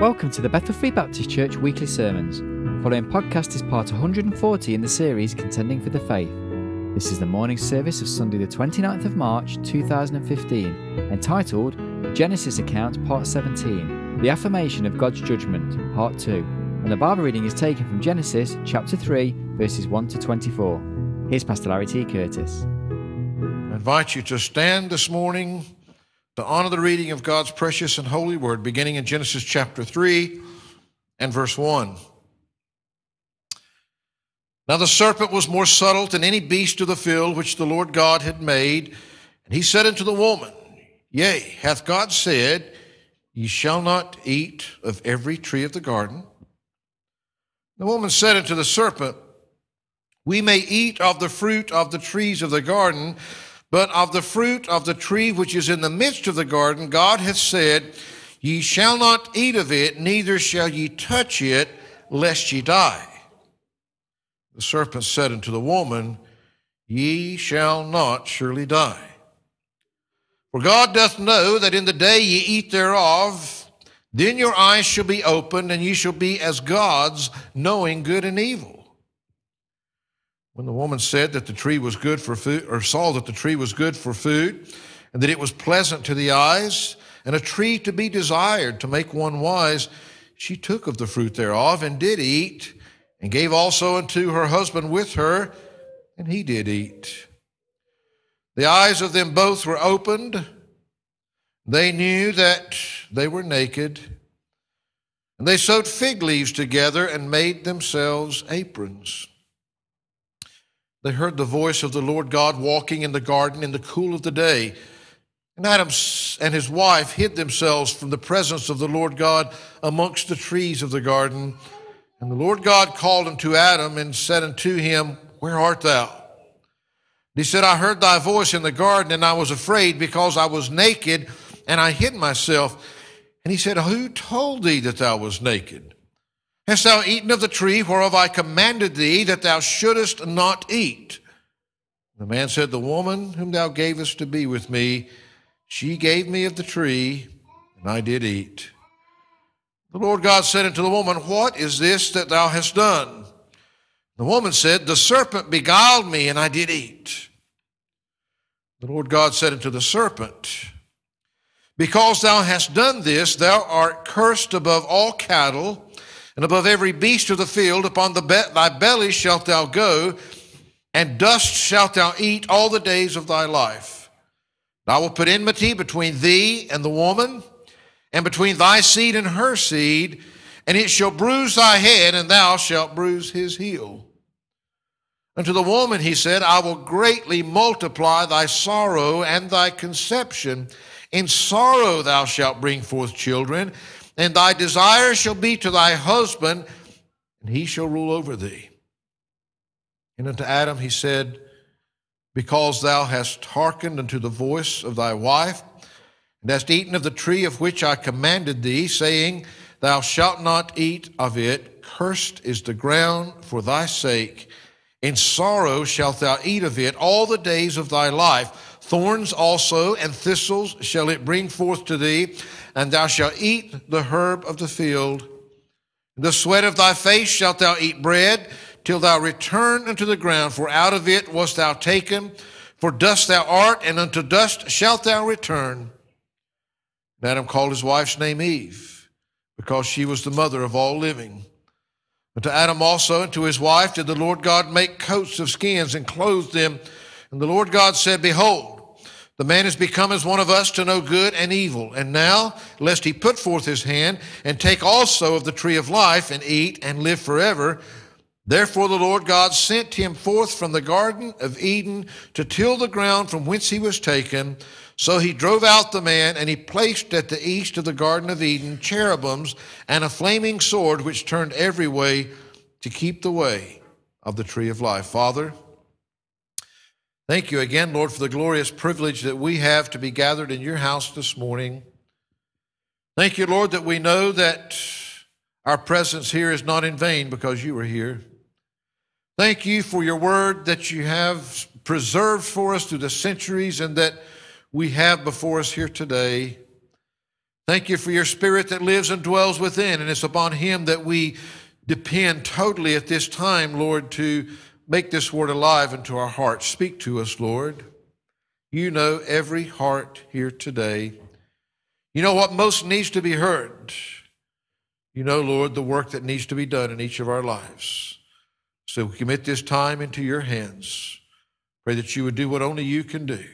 Welcome to the Bethel Free Baptist Church weekly sermons. Following podcast is part 140 in the series Contending for the Faith. This is the morning service of Sunday, the 29th of March 2015, entitled Genesis Account Part 17 The Affirmation of God's Judgment, Part 2. And the Bible reading is taken from Genesis chapter 3, verses 1 to 24. Here's Pastor Larry T. Curtis. I invite you to stand this morning to honor the reading of God's precious and holy word, beginning in Genesis chapter 3 and verse 1. Now the serpent was more subtle than any beast of the field which the Lord God had made. And he said unto the woman, Yea, hath God said, Ye shall not eat of every tree of the garden? The woman said unto the serpent, We may eat of the fruit of the trees of the garden, but of the fruit of the tree which is in the midst of the garden, God hath said, Ye shall not eat of it, neither shall ye touch it, lest ye die. The serpent said unto the woman, Ye shall not surely die. For God doth know that in the day ye eat thereof, then your eyes shall be opened, and ye shall be as gods, knowing good and evil. When the woman said that the tree was good for food, or saw that the tree was good for food, and that it was pleasant to the eyes, and a tree to be desired to make one wise, she took of the fruit thereof and did eat, and gave also unto her husband with her, and he did eat. The eyes of them both were opened. They knew that they were naked. And they sewed fig leaves together and made themselves aprons. They heard the voice of the Lord God walking in the garden in the cool of the day. And Adam and his wife hid themselves from the presence of the Lord God amongst the trees of the garden. And the Lord God called unto Adam and said unto him, Where art thou? And he said, I heard thy voice in the garden, and I was afraid because I was naked, and I hid myself. And he said, Who told thee that thou was naked? Hast thou eaten of the tree whereof I commanded thee that thou shouldest not eat? The man said, The woman whom thou gavest to be with me, she gave me of the tree, and I did eat. The Lord God said unto the woman, What is this that thou hast done? The woman said, The serpent beguiled me, and I did eat. The Lord God said unto the serpent, Because thou hast done this, thou art cursed above all cattle and above every beast of the field, upon the be- thy belly shalt thou go, and dust shalt thou eat all the days of thy life. And I will put enmity between thee and the woman, and between thy seed and her seed, and it shall bruise thy head, and thou shalt bruise his heel. Unto the woman he said, I will greatly multiply thy sorrow and thy conception. In sorrow thou shalt bring forth children and thy desire shall be to thy husband, and he shall rule over thee. And unto Adam he said, Because thou hast hearkened unto the voice of thy wife, and hast eaten of the tree of which I commanded thee, saying, Thou shalt not eat of it, cursed is the ground for thy sake. In sorrow shalt thou eat of it all the days of thy life. Thorns also and thistles shall it bring forth to thee, and thou shalt eat the herb of the field. The sweat of thy face shalt thou eat bread, till thou return unto the ground, for out of it wast thou taken. For dust thou art, and unto dust shalt thou return. And Adam called his wife's name Eve, because she was the mother of all living. And to Adam also and to his wife did the Lord God make coats of skins and clothed them. And the Lord God said, Behold, the man is become as one of us to know good and evil. And now, lest he put forth his hand and take also of the tree of life and eat and live forever. Therefore, the Lord God sent him forth from the Garden of Eden to till the ground from whence he was taken. So he drove out the man, and he placed at the east of the Garden of Eden cherubims and a flaming sword which turned every way to keep the way of the tree of life. Father, Thank you again, Lord, for the glorious privilege that we have to be gathered in your house this morning. Thank you, Lord, that we know that our presence here is not in vain because you are here. Thank you for your word that you have preserved for us through the centuries and that we have before us here today. Thank you for your spirit that lives and dwells within, and it's upon him that we depend totally at this time, Lord, to make this word alive into our hearts. Speak to us, Lord. You know every heart here today. You know what most needs to be heard. You know, Lord, the work that needs to be done in each of our lives. So we commit this time into your hands. Pray that you would do what only you can do,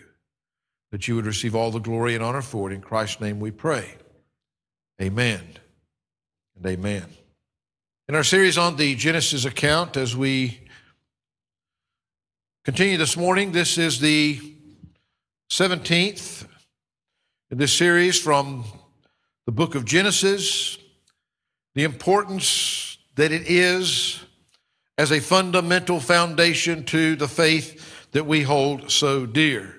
that you would receive all the glory and honor for it. In Christ's name we pray. Amen and amen. In our series on the Genesis account, as we continue this morning, this is the 17th in this series from the book of Genesis, the importance that it is as a fundamental foundation to the faith that we hold so dear.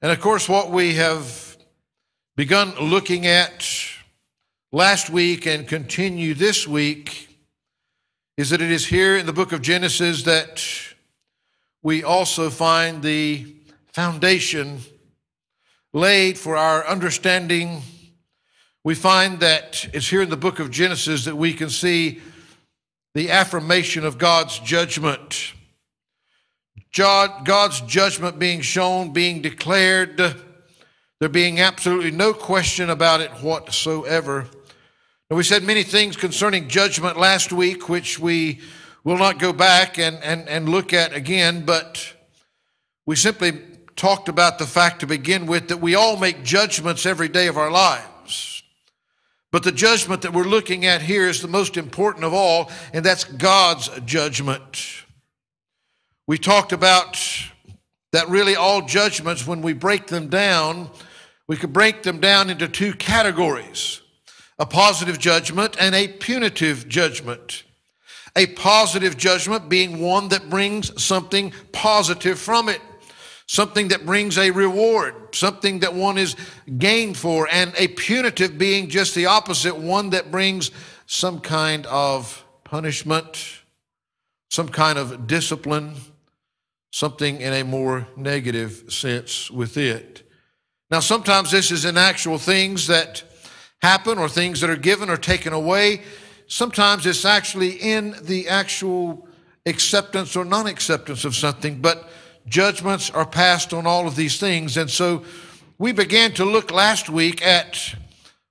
And of course, what we have begun looking at last week and continue this week is that it is here in the book of Genesis that we also find the foundation laid for our understanding. We find that it's here in the book of Genesis that we can see the affirmation of God's judgment. God's judgment being shown, being declared there being absolutely no question about it whatsoever. Now, we said many things concerning judgment last week, which we will not go back and, and, and look at again, but we simply talked about the fact to begin with that we all make judgments every day of our lives. But the judgment that we're looking at here is the most important of all, and that's God's judgment. We talked about that really all judgments, when we break them down, we could break them down into two categories a positive judgment and a punitive judgment. A positive judgment being one that brings something positive from it, something that brings a reward, something that one is gained for, and a punitive being just the opposite, one that brings some kind of punishment, some kind of discipline, something in a more negative sense with it. Now, sometimes this is in actual things that happen or things that are given or taken away. Sometimes it's actually in the actual acceptance or non acceptance of something, but judgments are passed on all of these things. And so we began to look last week at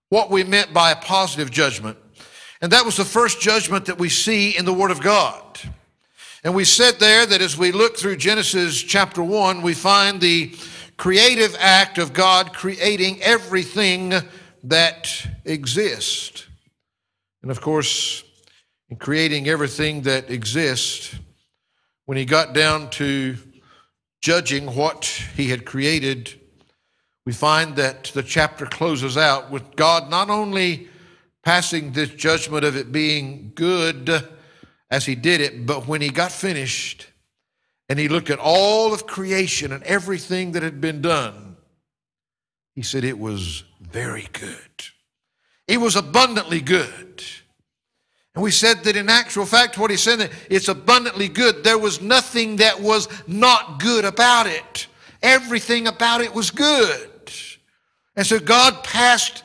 what we meant by a positive judgment. And that was the first judgment that we see in the Word of God. And we said there that as we look through Genesis chapter 1, we find the creative act of God creating everything that exists. And of course, in creating everything that exists, when he got down to judging what he had created, we find that the chapter closes out with God not only passing this judgment of it being good as he did it, but when he got finished, and he looked at all of creation and everything that had been done, he said it was very good. It was abundantly good. And we said that in actual fact, what he said, that it's abundantly good. There was nothing that was not good about it. Everything about it was good. And so God passed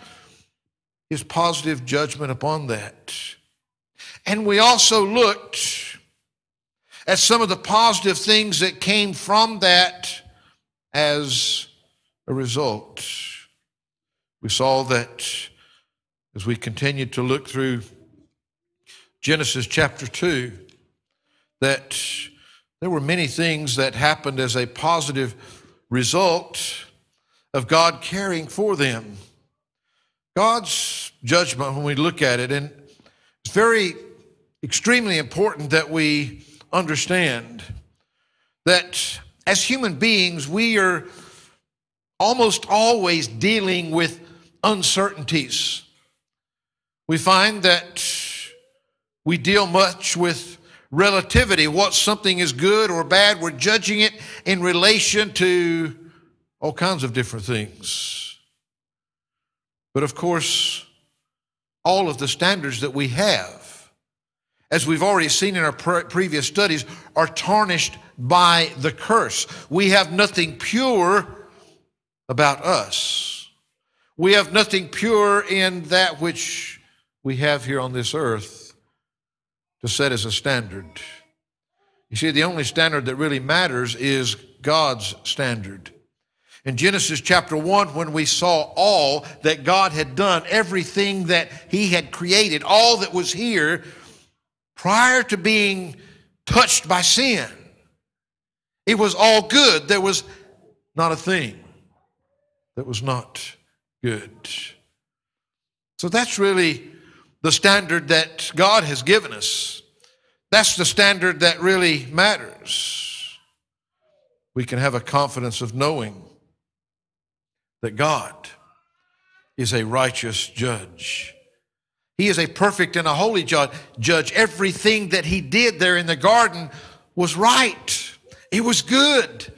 his positive judgment upon that. And we also looked at some of the positive things that came from that as a result. We saw that as we continue to look through Genesis chapter 2, that there were many things that happened as a positive result of God caring for them. God's judgment, when we look at it, and it's very extremely important that we understand that as human beings, we are almost always dealing with uncertainties. We find that we deal much with relativity. What something is good or bad, we're judging it in relation to all kinds of different things. But of course, all of the standards that we have as we've already seen in our pre- previous studies, are tarnished by the curse. We have nothing pure about us. We have nothing pure in that which we have here on this earth to set as a standard. You see, the only standard that really matters is God's standard. In Genesis chapter 1, when we saw all that God had done, everything that He had created, all that was here prior to being touched by sin, it was all good. There was not a thing that was not good. So that's really the standard that God has given us. That's the standard that really matters. We can have a confidence of knowing that God is a righteous judge. He is a perfect and a holy judge. Everything that he did there in the garden was right. It was good.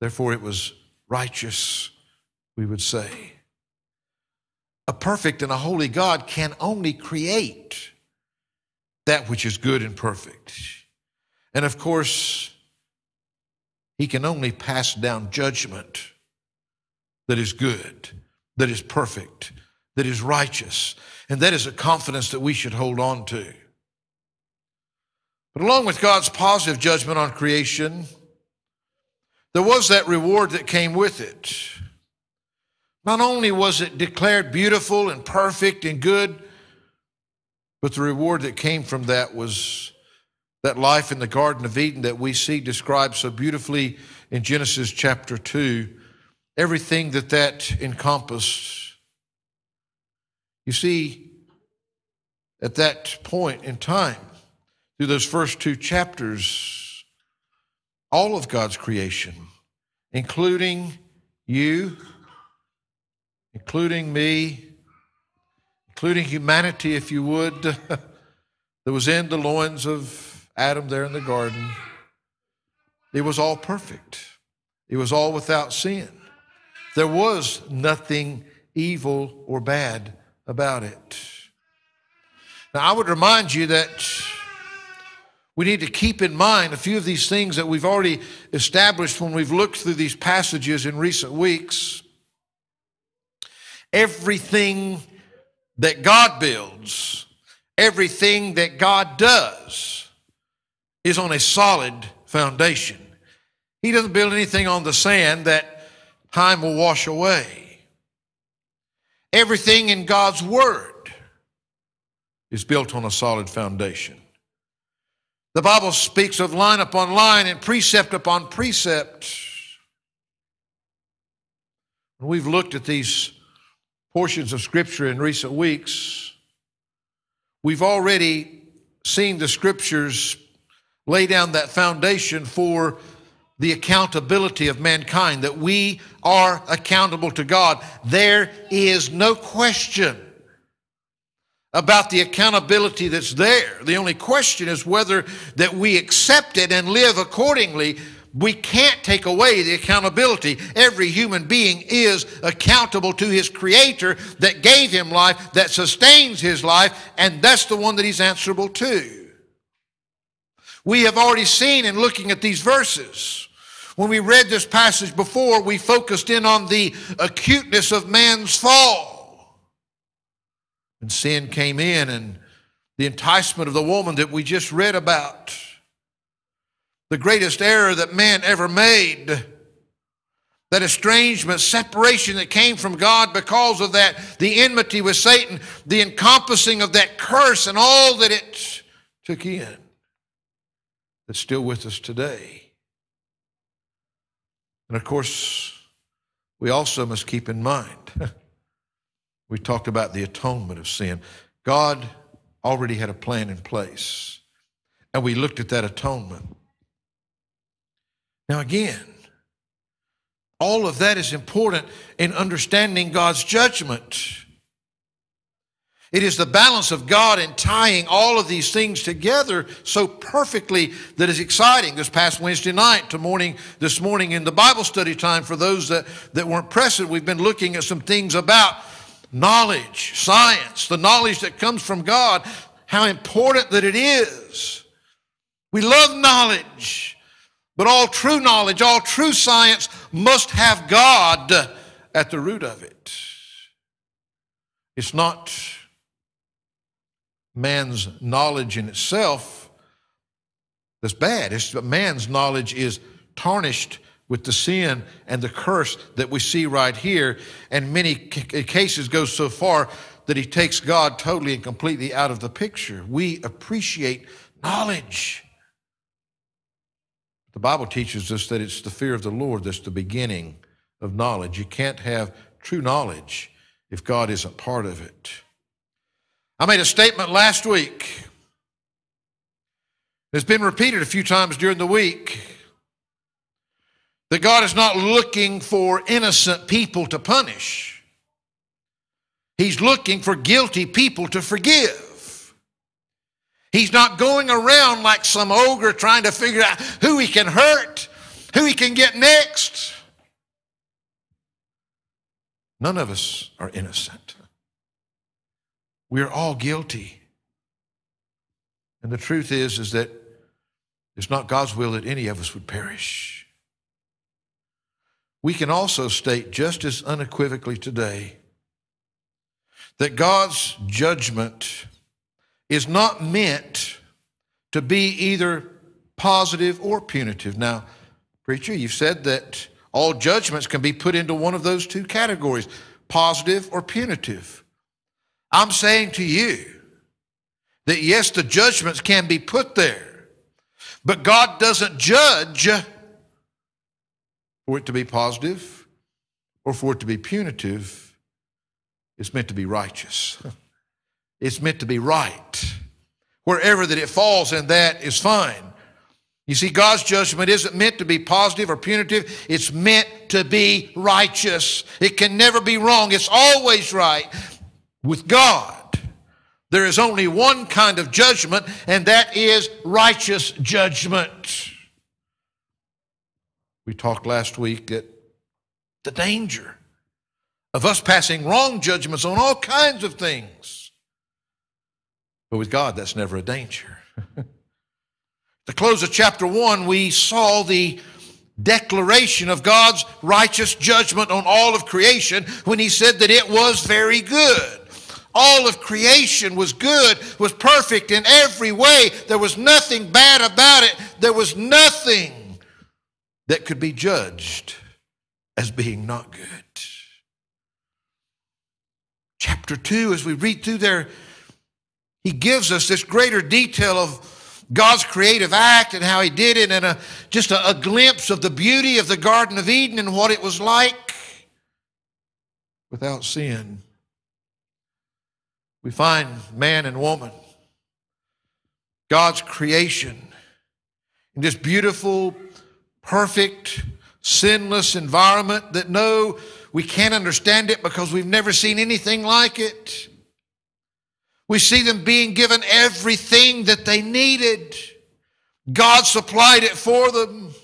Therefore, it was righteous, we would say. A perfect and a holy God can only create that which is good and perfect. And of course, he can only pass down judgment that is good, that is perfect, that is righteous. And that is a confidence that we should hold on to. But along with God's positive judgment on creation, there was that reward that came with it. Not only was it declared beautiful and perfect and good, but the reward that came from that was that life in the Garden of Eden that we see described so beautifully in Genesis chapter 2, everything that that encompassed. You see, at that point in time, through those first two chapters, all of God's creation, including you, including me, including humanity, if you would, that was in the loins of Adam there in the garden, it was all perfect. It was all without sin. There was nothing evil or bad about it. Now, I would remind you that we need to keep in mind a few of these things that we've already established when we've looked through these passages in recent weeks. Everything that God builds, everything that God does, is on a solid foundation. He doesn't build anything on the sand that time will wash away. Everything in God's Word is built on a solid foundation. The Bible speaks of line upon line and precept upon precept. We've looked at these portions of Scripture in recent weeks. We've already seen the Scriptures lay down that foundation for the accountability of mankind, that we are accountable to God. There is no question about the accountability that's there. The only question is whether that we accept it and live accordingly. We can't take away the accountability. Every human being is accountable to his creator that gave him life, that sustains his life, and that's the one that he's answerable to. We have already seen in looking at these verses. When we read this passage before, we focused in on the acuteness of man's fall. And sin came in, and the enticement of the woman that we just read about. The greatest error that man ever made. That estrangement, separation that came from God because of that, the enmity with Satan, the encompassing of that curse and all that it took in that's still with us today. And of course, we also must keep in mind, we talked about the atonement of sin. God already had a plan in place, and we looked at that atonement. Now, again, all of that is important in understanding God's judgment. It is the balance of God in tying all of these things together so perfectly that is exciting. This past Wednesday night to morning, this morning in the Bible study time for those that, that weren't present, we've been looking at some things about knowledge, science, the knowledge that comes from God, how important that it is. We love knowledge, but all true knowledge, all true science must have God at the root of it. It's not man's knowledge in itself that's bad. It's that man's knowledge is tarnished with the sin and the curse that we see right here, and many cases go so far that he takes God totally and completely out of the picture. We appreciate knowledge. The Bible teaches us that it's the fear of the Lord that's the beginning of knowledge. You can't have true knowledge if God isn't part of it. I made a statement last week. It's been repeated a few times during the week that God is not looking for innocent people to punish. He's looking for guilty people to forgive. He's not going around like some ogre trying to figure out who he can hurt, who he can get next. None of us are innocent. We are all guilty. And the truth is is that it's not God's will that any of us would perish. We can also state just as unequivocally today that God's judgment is not meant to be either positive or punitive. Now, preacher, you've said that all judgments can be put into one of those two categories positive or punitive. I'm saying to you that yes, the judgments can be put there, but God doesn't judge for it to be positive or for it to be punitive, it's meant to be righteous. It's meant to be right. Wherever that it falls in that is fine. You see, God's judgment isn't meant to be positive or punitive. It's meant to be righteous. It can never be wrong. It's always right. With God, there is only one kind of judgment, and that is righteous judgment. We talked last week that the danger of us passing wrong judgments on all kinds of things. But with God, that's never a danger. the close of chapter 1, we saw the declaration of God's righteous judgment on all of creation when he said that it was very good. All of creation was good, was perfect in every way. There was nothing bad about it. There was nothing that could be judged as being not good. Chapter 2, as we read through there, he gives us this greater detail of God's creative act and how he did it, and a, just a, a glimpse of the beauty of the Garden of Eden and what it was like without sin. We find man and woman, God's creation, in this beautiful perfect, sinless environment that no, we can't understand it because we've never seen anything like it. We see them being given everything that they needed. God supplied it for them.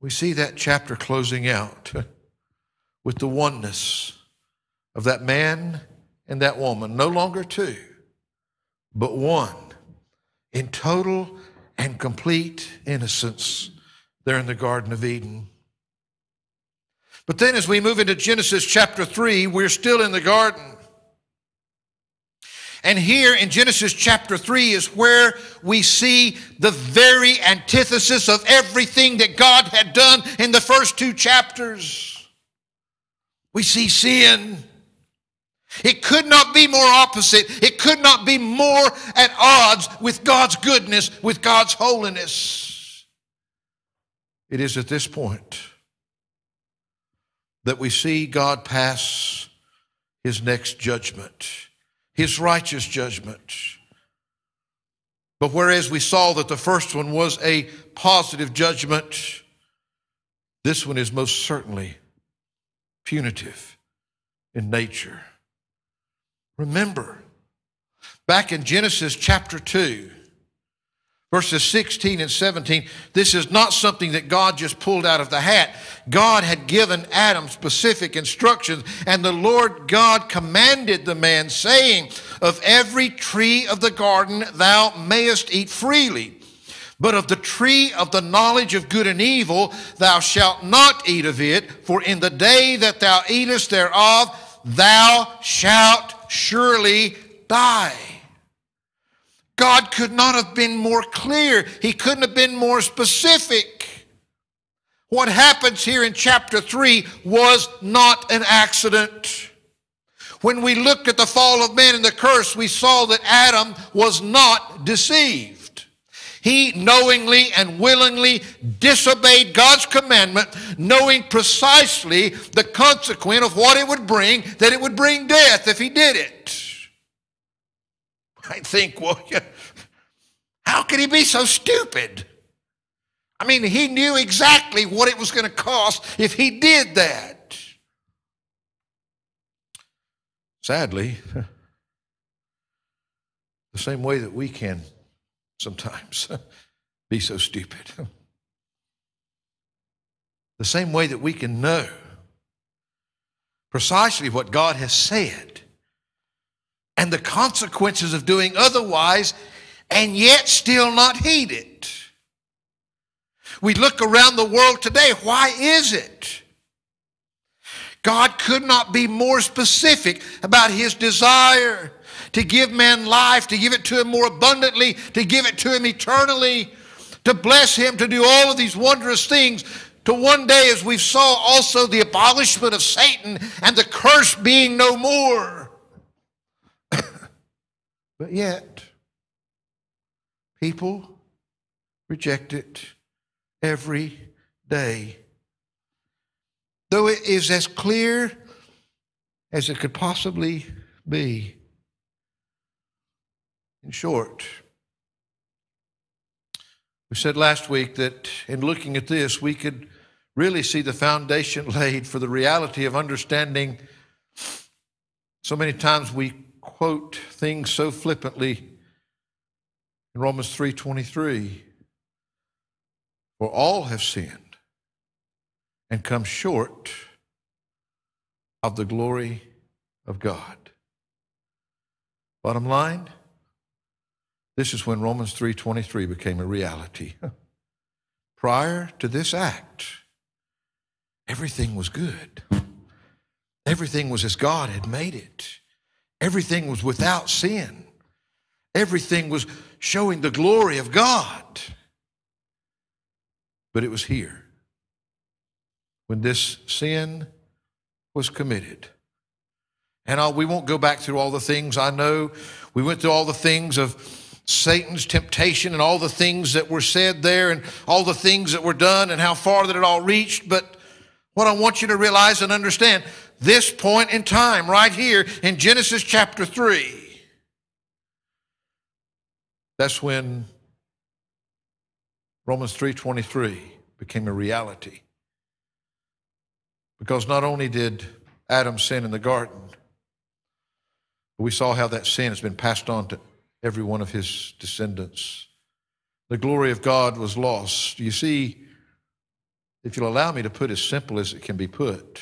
We see that chapter closing out with the oneness of that man and that woman, no longer two, but one, in total and complete innocence there in the Garden of Eden. But then, as we move into Genesis chapter 3, we're still in the garden. And here in Genesis chapter 3 is where we see the very antithesis of everything that God had done in the first two chapters. We see sin. It could not be more opposite. It could not be more at odds with God's goodness, with God's holiness. It is at this point that we see God pass his next judgment, his righteous judgment. But whereas we saw that the first one was a positive judgment, this one is most certainly punitive in nature. Remember, back in Genesis chapter 2, verses 16 and 17, this is not something that God just pulled out of the hat. God had given Adam specific instructions, and the Lord God commanded the man, saying, Of every tree of the garden thou mayest eat freely. But of the tree of the knowledge of good and evil thou shalt not eat of it, for in the day that thou eatest thereof thou shalt surely die. God could not have been more clear. He couldn't have been more specific. What happens here in chapter 3 was not an accident. When we looked at the fall of man and the curse, we saw that Adam was not deceived. He knowingly and willingly disobeyed God's commandment, knowing precisely the consequence of what it would bring, that it would bring death if he did it. I think, well, how could he be so stupid? I mean, he knew exactly what it was going to cost if he did that. Sadly, the same way that we can sometimes be so stupid. The same way that we can know precisely what God has said and the consequences of doing otherwise and yet still not heed it. We look around the world today. Why is it? God could not be more specific about his desire to give man life, to give it to him more abundantly, to give it to him eternally, to bless him, to do all of these wondrous things. To one day, as we saw also the abolishment of Satan and the curse being no more. But yet, people reject it every day. Though it is as clear as it could possibly be. In short, we said last week that in looking at this, we could really see the foundation laid for the reality of understanding. So many times we quote things so flippantly in Romans 3:23 for all have sinned and come short of the glory of God. Bottom line, this is when Romans 3:23 became a reality. Prior to this act, everything was good. Everything was as God had made it. Everything was without sin. Everything was showing the glory of God. But it was here when this sin was committed. And I'll, we won't go back through all the things I know. We went through all the things of Satan's temptation and all the things that were said there and all the things that were done and how far that it all reached. But what I want you to realize and understand this point in time, right here in Genesis chapter 3, that's when Romans 3:23 became a reality. Because not only did Adam sin in the garden, but we saw how that sin has been passed on to every one of his descendants. The glory of God was lost. You see, if you'll allow me to put as simple as it can be put,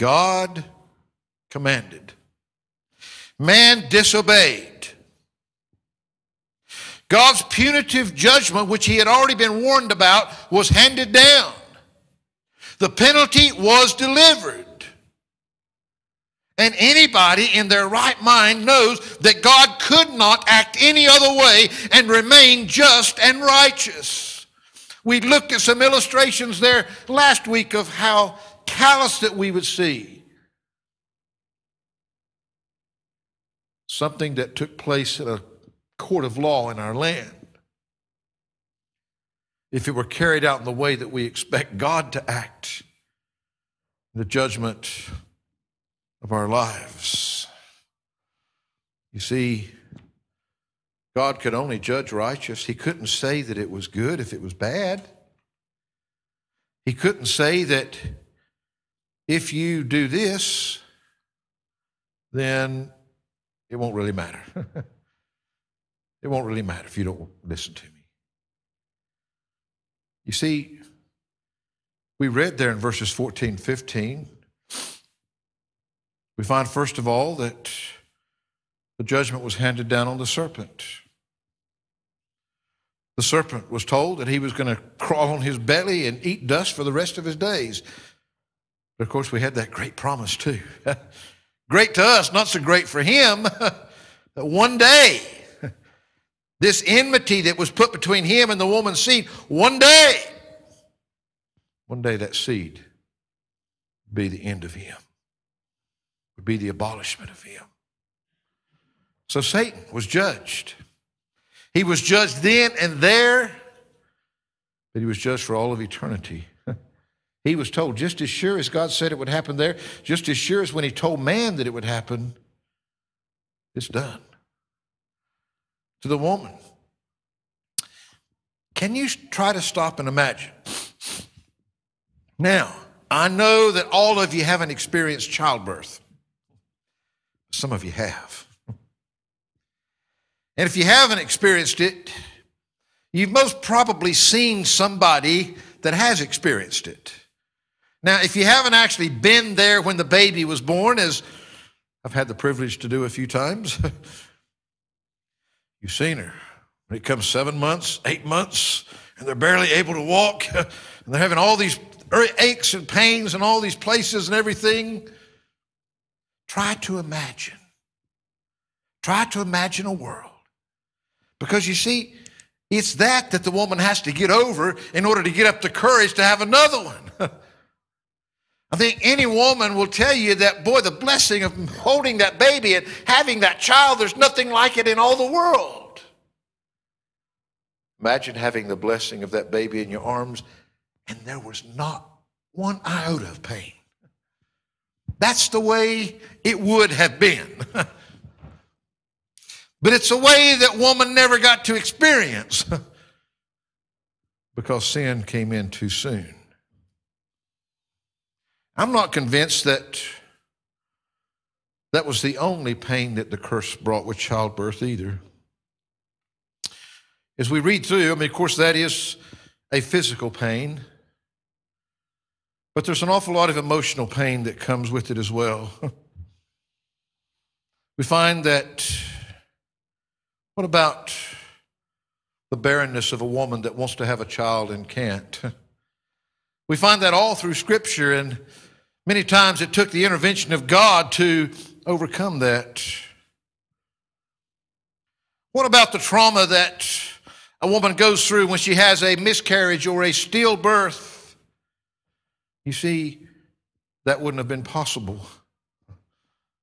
God commanded. Man disobeyed. God's punitive judgment, which he had already been warned about, was handed down. The penalty was delivered. And anybody in their right mind knows that God could not act any other way and remain just and righteous. We looked at some illustrations there last week of how callous that we would see. Something that took place in a court of law in our land. If it were carried out in the way that we expect God to act, the judgment of our lives. You see, God could only judge righteous. He couldn't say that it was good if it was bad. He couldn't say that if you do this, then it won't really matter. It won't really matter if you don't listen to me. You see, we read there in verses 14, 15, we find first of all that the judgment was handed down on the serpent. The serpent was told that he was going to crawl on his belly and eat dust for the rest of his days. But of course, we had that great promise too. great to us, not so great for him. But one day, this enmity that was put between him and the woman's seed, one day, one day that seed would be the end of him, would be the abolishment of him. So Satan was judged. He was judged then and there, but he was judged for all of eternity. He was told just as sure as God said it would happen there, just as sure as when he told man that it would happen, it's done. To the woman, can you try to stop and imagine? Now, I know that all of you haven't experienced childbirth. Some of you have. And if you haven't experienced it, you've most probably seen somebody that has experienced it. Now, if you haven't actually been there when the baby was born, as I've had the privilege to do a few times, you've seen her. When it comes seven months, eight months, and they're barely able to walk, and they're having all these aches and pains and all these places and everything. Try to imagine. Try to imagine a world because you see, it's that that the woman has to get over in order to get up the courage to have another one. I think any woman will tell you that, boy, the blessing of holding that baby and having that child, there's nothing like it in all the world. Imagine having the blessing of that baby in your arms and there was not one iota of pain. That's the way it would have been. But it's a way that woman never got to experience because sin came in too soon. I'm not convinced that that was the only pain that the curse brought with childbirth either. As we read through, I mean, of course, that is a physical pain, but there's an awful lot of emotional pain that comes with it as well. we find that what about the barrenness of a woman that wants to have a child and can't? We find that all through Scripture, and many times it took the intervention of God to overcome that. What about the trauma that a woman goes through when she has a miscarriage or a stillbirth? You see, that wouldn't have been possible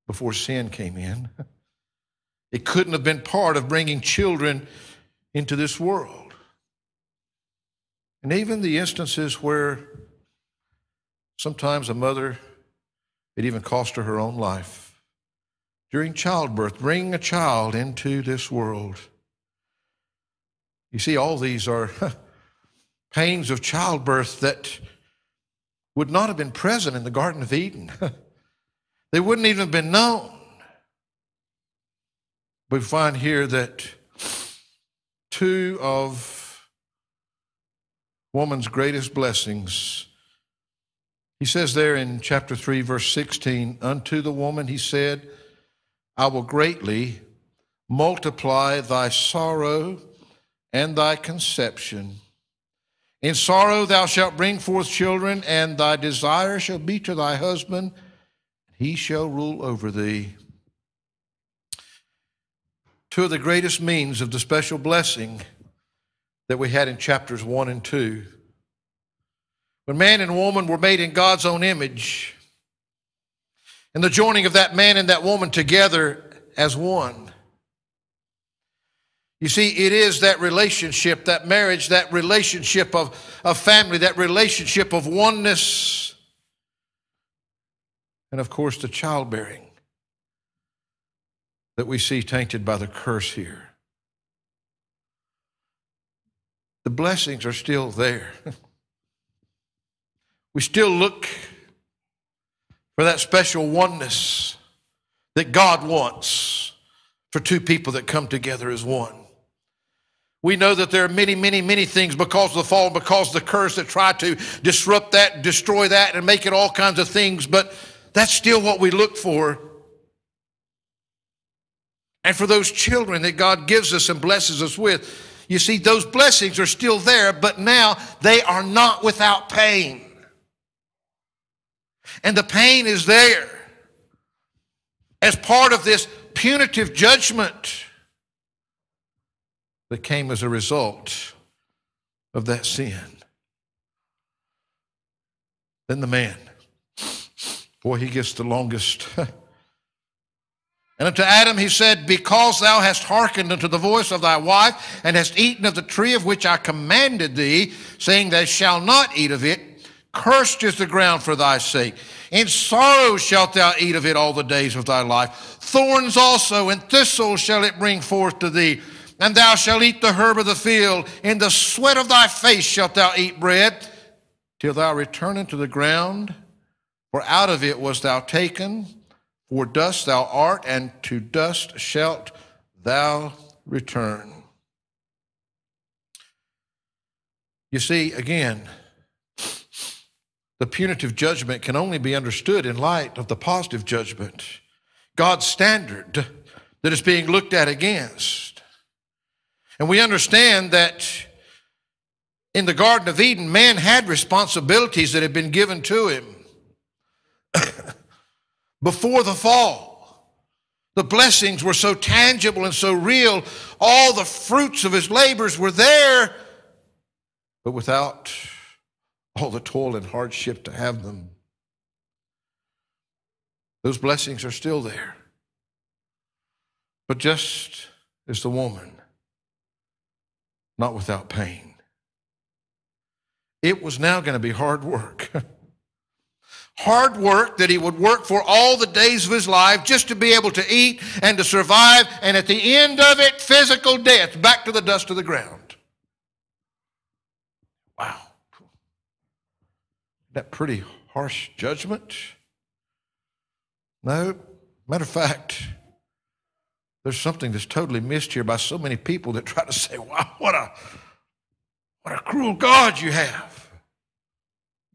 before sin came in. It couldn't have been part of bringing children into this world. And even the instances where sometimes a mother, it even cost her her own life. During childbirth, bringing a child into this world. You see, all these are pains of childbirth that would not have been present in the Garden of Eden. they wouldn't even have been known. We find here that two of woman's greatest blessings. He says there in chapter 3, verse 16, Unto the woman he said, I will greatly multiply thy sorrow and thy conception. In sorrow thou shalt bring forth children, and thy desire shall be to thy husband, and he shall rule over thee two of the greatest means of the special blessing that we had in chapters 1 and 2. When man and woman were made in God's own image, and the joining of that man and that woman together as one. You see, it is that relationship, that marriage, that relationship of, of family, that relationship of oneness, and of course, the childbearing that we see tainted by the curse here. The blessings are still there. we still look for that special oneness that God wants for two people that come together as one. We know that there are many, many, many things because of the fall, because of the curse that try to disrupt that, destroy that, and make it all kinds of things, but that's still what we look for and for those children that God gives us and blesses us with. You see, those blessings are still there, but now they are not without pain. And the pain is there as part of this punitive judgment that came as a result of that sin. Then the man, boy, he gets the longest. And unto Adam he said, Because thou hast hearkened unto the voice of thy wife, and hast eaten of the tree of which I commanded thee, saying, Thou shalt not eat of it, cursed is the ground for thy sake. In sorrow shalt thou eat of it all the days of thy life. Thorns also and thistles shall it bring forth to thee. And thou shalt eat the herb of the field. In the sweat of thy face shalt thou eat bread, till thou return into the ground. For out of it was thou taken, for dust thou art, and to dust shalt thou return. You see, again, the punitive judgment can only be understood in light of the positive judgment, God's standard that is being looked at against. And we understand that in the Garden of Eden, man had responsibilities that had been given to him before the fall. The blessings were so tangible and so real. All the fruits of his labors were there, but without all the toil and hardship to have them. Those blessings are still there. But just as the woman, not without pain. It was now going to be hard work. hard work that he would work for all the days of his life just to be able to eat and to survive, and at the end of it, physical death, back to the dust of the ground. Wow. That pretty harsh judgment? No. Matter of fact, there's something that's totally missed here by so many people that try to say, wow, what a, what a cruel God you have.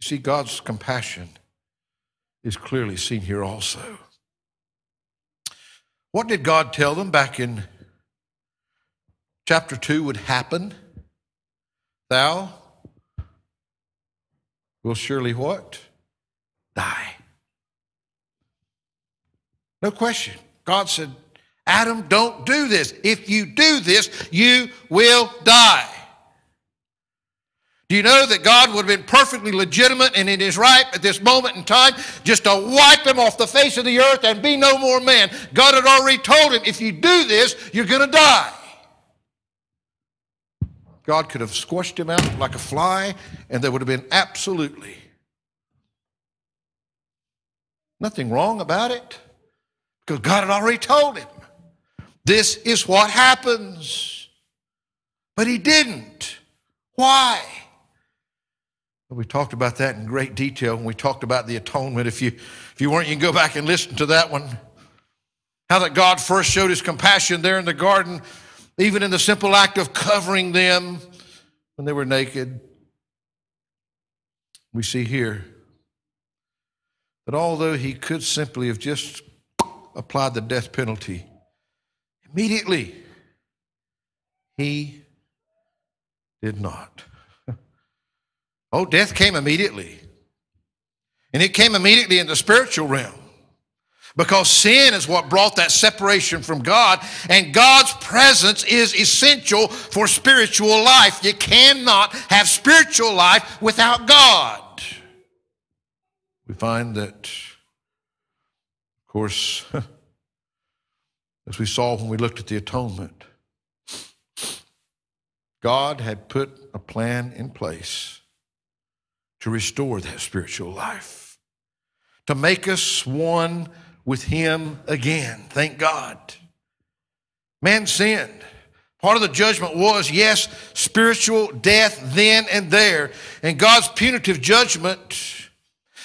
You see, God's compassion is clearly seen here also. What did God tell them back in chapter 2 would happen? Thou will surely what? Die. No question. God said, Adam, don't do this. If you do this, you will die. Do you know that God would have been perfectly legitimate and in his right at this moment in time just to wipe him off the face of the earth and be no more man? God had already told him, if you do this, you're going to die. God could have squashed him out like a fly, and there would have been absolutely nothing wrong about it because God had already told him. This is what happens. But he didn't. Why? We talked about that in great detail when we talked about the atonement. If you, if you weren't, you can go back and listen to that one. How that God first showed his compassion there in the garden, even in the simple act of covering them when they were naked. We see here that although he could simply have just applied the death penalty, immediately he did not. Oh, death came immediately. And it came immediately in the spiritual realm. Because sin is what brought that separation from God, and God's presence is essential for spiritual life. You cannot have spiritual life without God. We find that, of course, as we saw when we looked at the atonement, God had put a plan in place to restore that spiritual life, to make us one with Him again. Thank God. Man sinned. Part of the judgment was, yes, spiritual death then and there. And God's punitive judgment,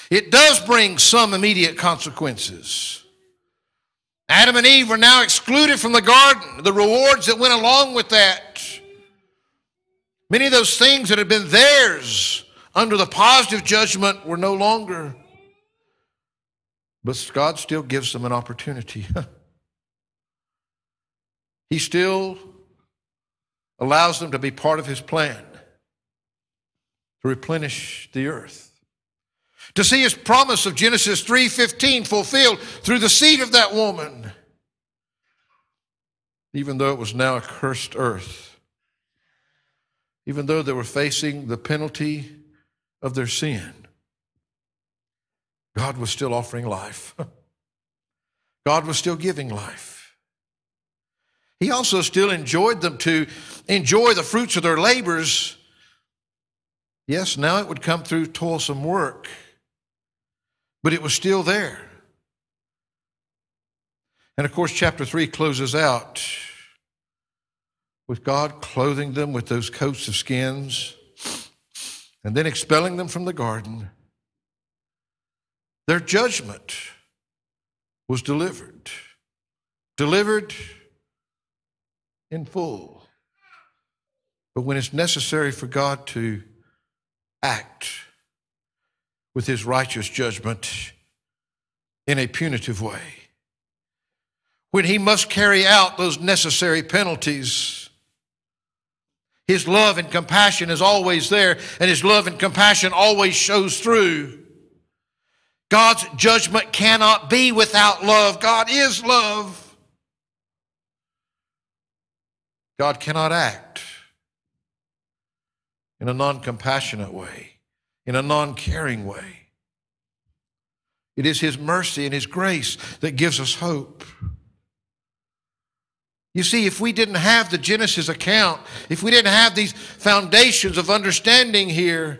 it does bring some immediate consequences. Adam and Eve were now excluded from the garden, the rewards that went along with that. Many of those things that had been theirs under the positive judgment were no longer. But God still gives them an opportunity. he still allows them to be part of his plan to replenish the earth. To see his promise of Genesis 3:15 fulfilled through the seed of that woman. Even though it was now a cursed earth. Even though they were facing the penalty of their sin. God was still offering life. God was still giving life. He also still enjoyed them to enjoy the fruits of their labors Yes, now it would come through toilsome work, but it was still there. And of course, chapter 3 closes out with God clothing them with those coats of skins and then expelling them from the garden. Their judgment was delivered, delivered in full. But when it's necessary for God to act with his righteous judgment in a punitive way. When he must carry out those necessary penalties, his love and compassion is always there, and his love and compassion always shows through. God's judgment cannot be without love. God is love. God cannot act in a non compassionate way, in a non caring way. It is His mercy and His grace that gives us hope. You see, if we didn't have the Genesis account, if we didn't have these foundations of understanding here,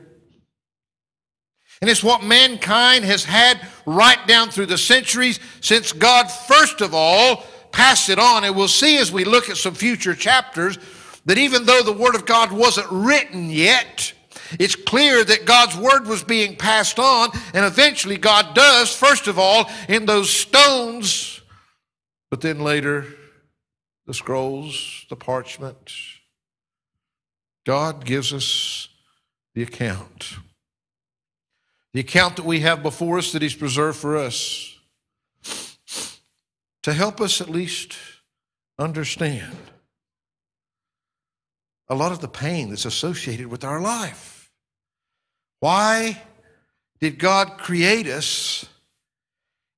and it's what mankind has had right down through the centuries since God, first of all, passed it on. And we'll see as we look at some future chapters that even though the Word of God wasn't written yet, it's clear that God's Word was being passed on, and eventually God does, first of all, in those stones, but then later, the scrolls, the parchment. God gives us the account. The account that we have before us that He's preserved for us to help us at least understand a lot of the pain that's associated with our life. Why did God create us?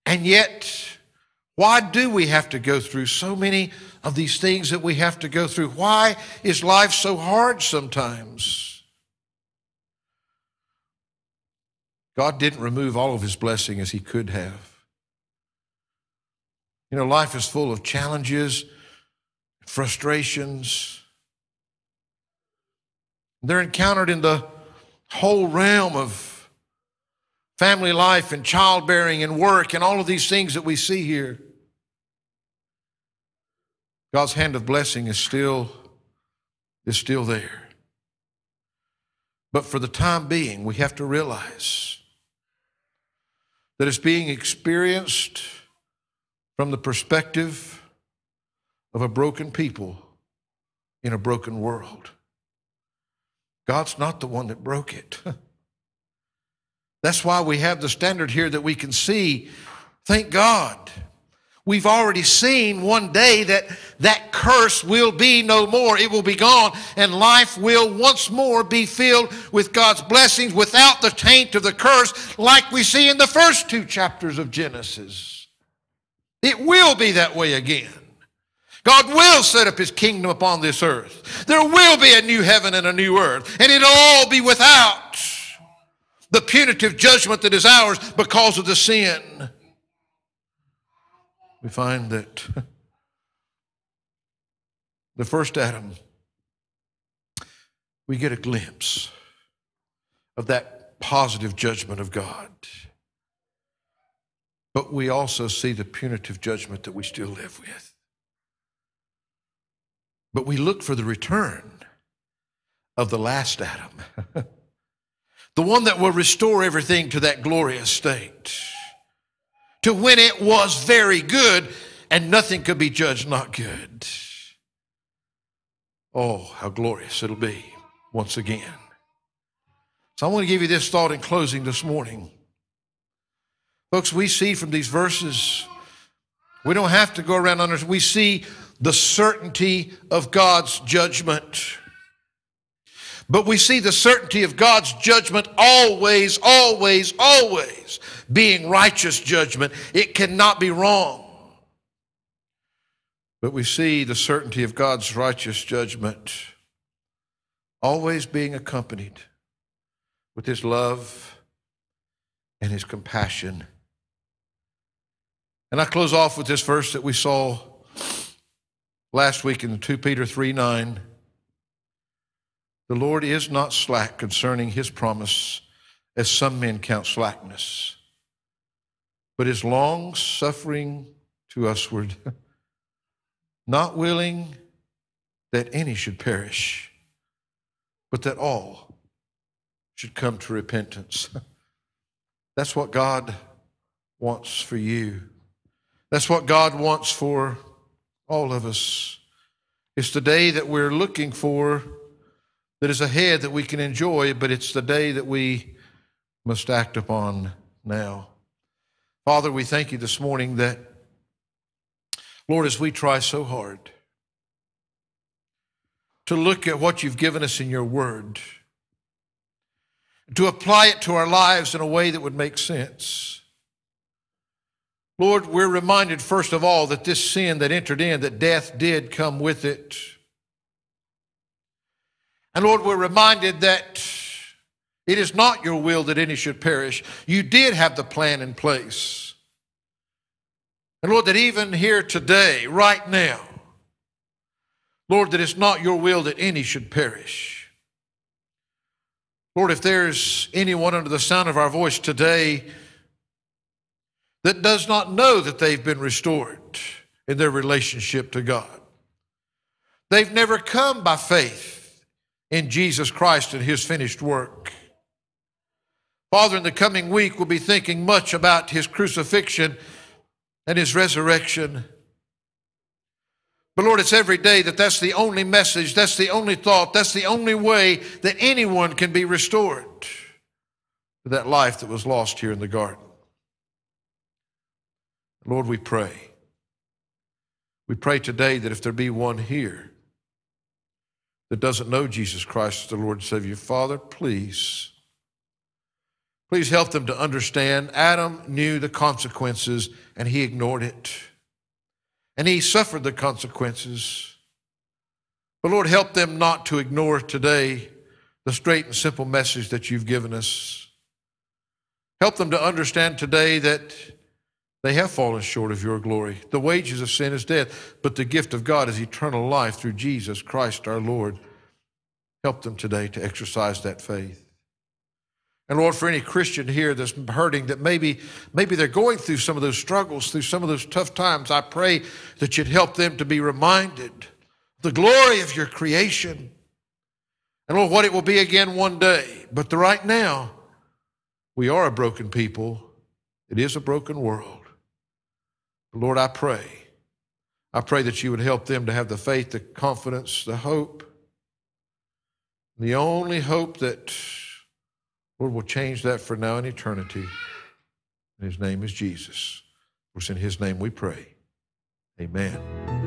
And yet, why do we have to go through so many of these things that we have to go through? Why is life so hard sometimes? God didn't remove all of his blessing as he could have. You know, life is full of challenges, frustrations, they're encountered in the whole realm of family life and childbearing and work and all of these things that we see here. God's hand of blessing is still, is still there. But for the time being, we have to realize that it's being experienced from the perspective of a broken people in a broken world. God's not the one that broke it. That's why we have the standard here that we can see. Thank God. We've already seen one day that that curse will be no more. It will be gone and life will once more be filled with God's blessings without the taint of the curse like we see in the first two chapters of Genesis. It will be that way again. God will set up his kingdom upon this earth. There will be a new heaven and a new earth, and it'll all be without the punitive judgment that is ours because of the sin. We find that the first Adam, we get a glimpse of that positive judgment of God. But we also see the punitive judgment that we still live with. But we look for the return of the last Adam, the one that will restore everything to that glorious state, to when it was very good and nothing could be judged not good. Oh, how glorious it'll be once again. So I want to give you this thought in closing this morning. Folks, we see from these verses, we don't have to go around under, we see the certainty of God's judgment. But we see the certainty of God's judgment always, always, always being righteous judgment. It cannot be wrong. But we see the certainty of God's righteous judgment always being accompanied with His love and His compassion. And I close off with this verse that we saw last week in 2 Peter 3 9. The Lord is not slack concerning his promise, as some men count slackness, but is long suffering to usward, not willing that any should perish, but that all should come to repentance. That's what God wants for you. That's what God wants for all of us. It's the day that we're looking for that is ahead that we can enjoy, but it's the day that we must act upon now. Father, we thank you this morning that, Lord, as we try so hard to look at what you've given us in your word, to apply it to our lives in a way that would make sense. Lord, we're reminded, first of all, that this sin that entered in, that death did come with it. And Lord, we're reminded that it is not your will that any should perish. You did have the plan in place. And Lord, that even here today, right now, Lord, that it's not your will that any should perish. Lord, if there's anyone under the sound of our voice today that does not know that they've been restored in their relationship to God, they've never come by faith in Jesus Christ and his finished work. Father, in the coming week, we'll be thinking much about his crucifixion and his resurrection. But Lord, it's every day that that's the only message, that's the only thought, that's the only way that anyone can be restored to that life that was lost here in the garden. Lord, we pray. We pray today that if there be one here that doesn't know Jesus Christ as the Lord and Savior, Father, please, please help them to understand Adam knew the consequences and he ignored it. And he suffered the consequences. But Lord, help them not to ignore today the straight and simple message that you've given us. Help them to understand today that they have fallen short of your glory. The wages of sin is death, but the gift of God is eternal life through Jesus Christ our Lord. Help them today to exercise that faith. And Lord, for any Christian here that's hurting, that maybe, maybe they're going through some of those struggles, through some of those tough times, I pray that you'd help them to be reminded the glory of your creation. And Lord, what it will be again one day. But the right now, we are a broken people. It is a broken world. Lord, I pray. I pray that you would help them to have the faith, the confidence, the hope. The only hope that, Lord, will change that for now and eternity. And his name is Jesus. For it's in his name we pray. Amen.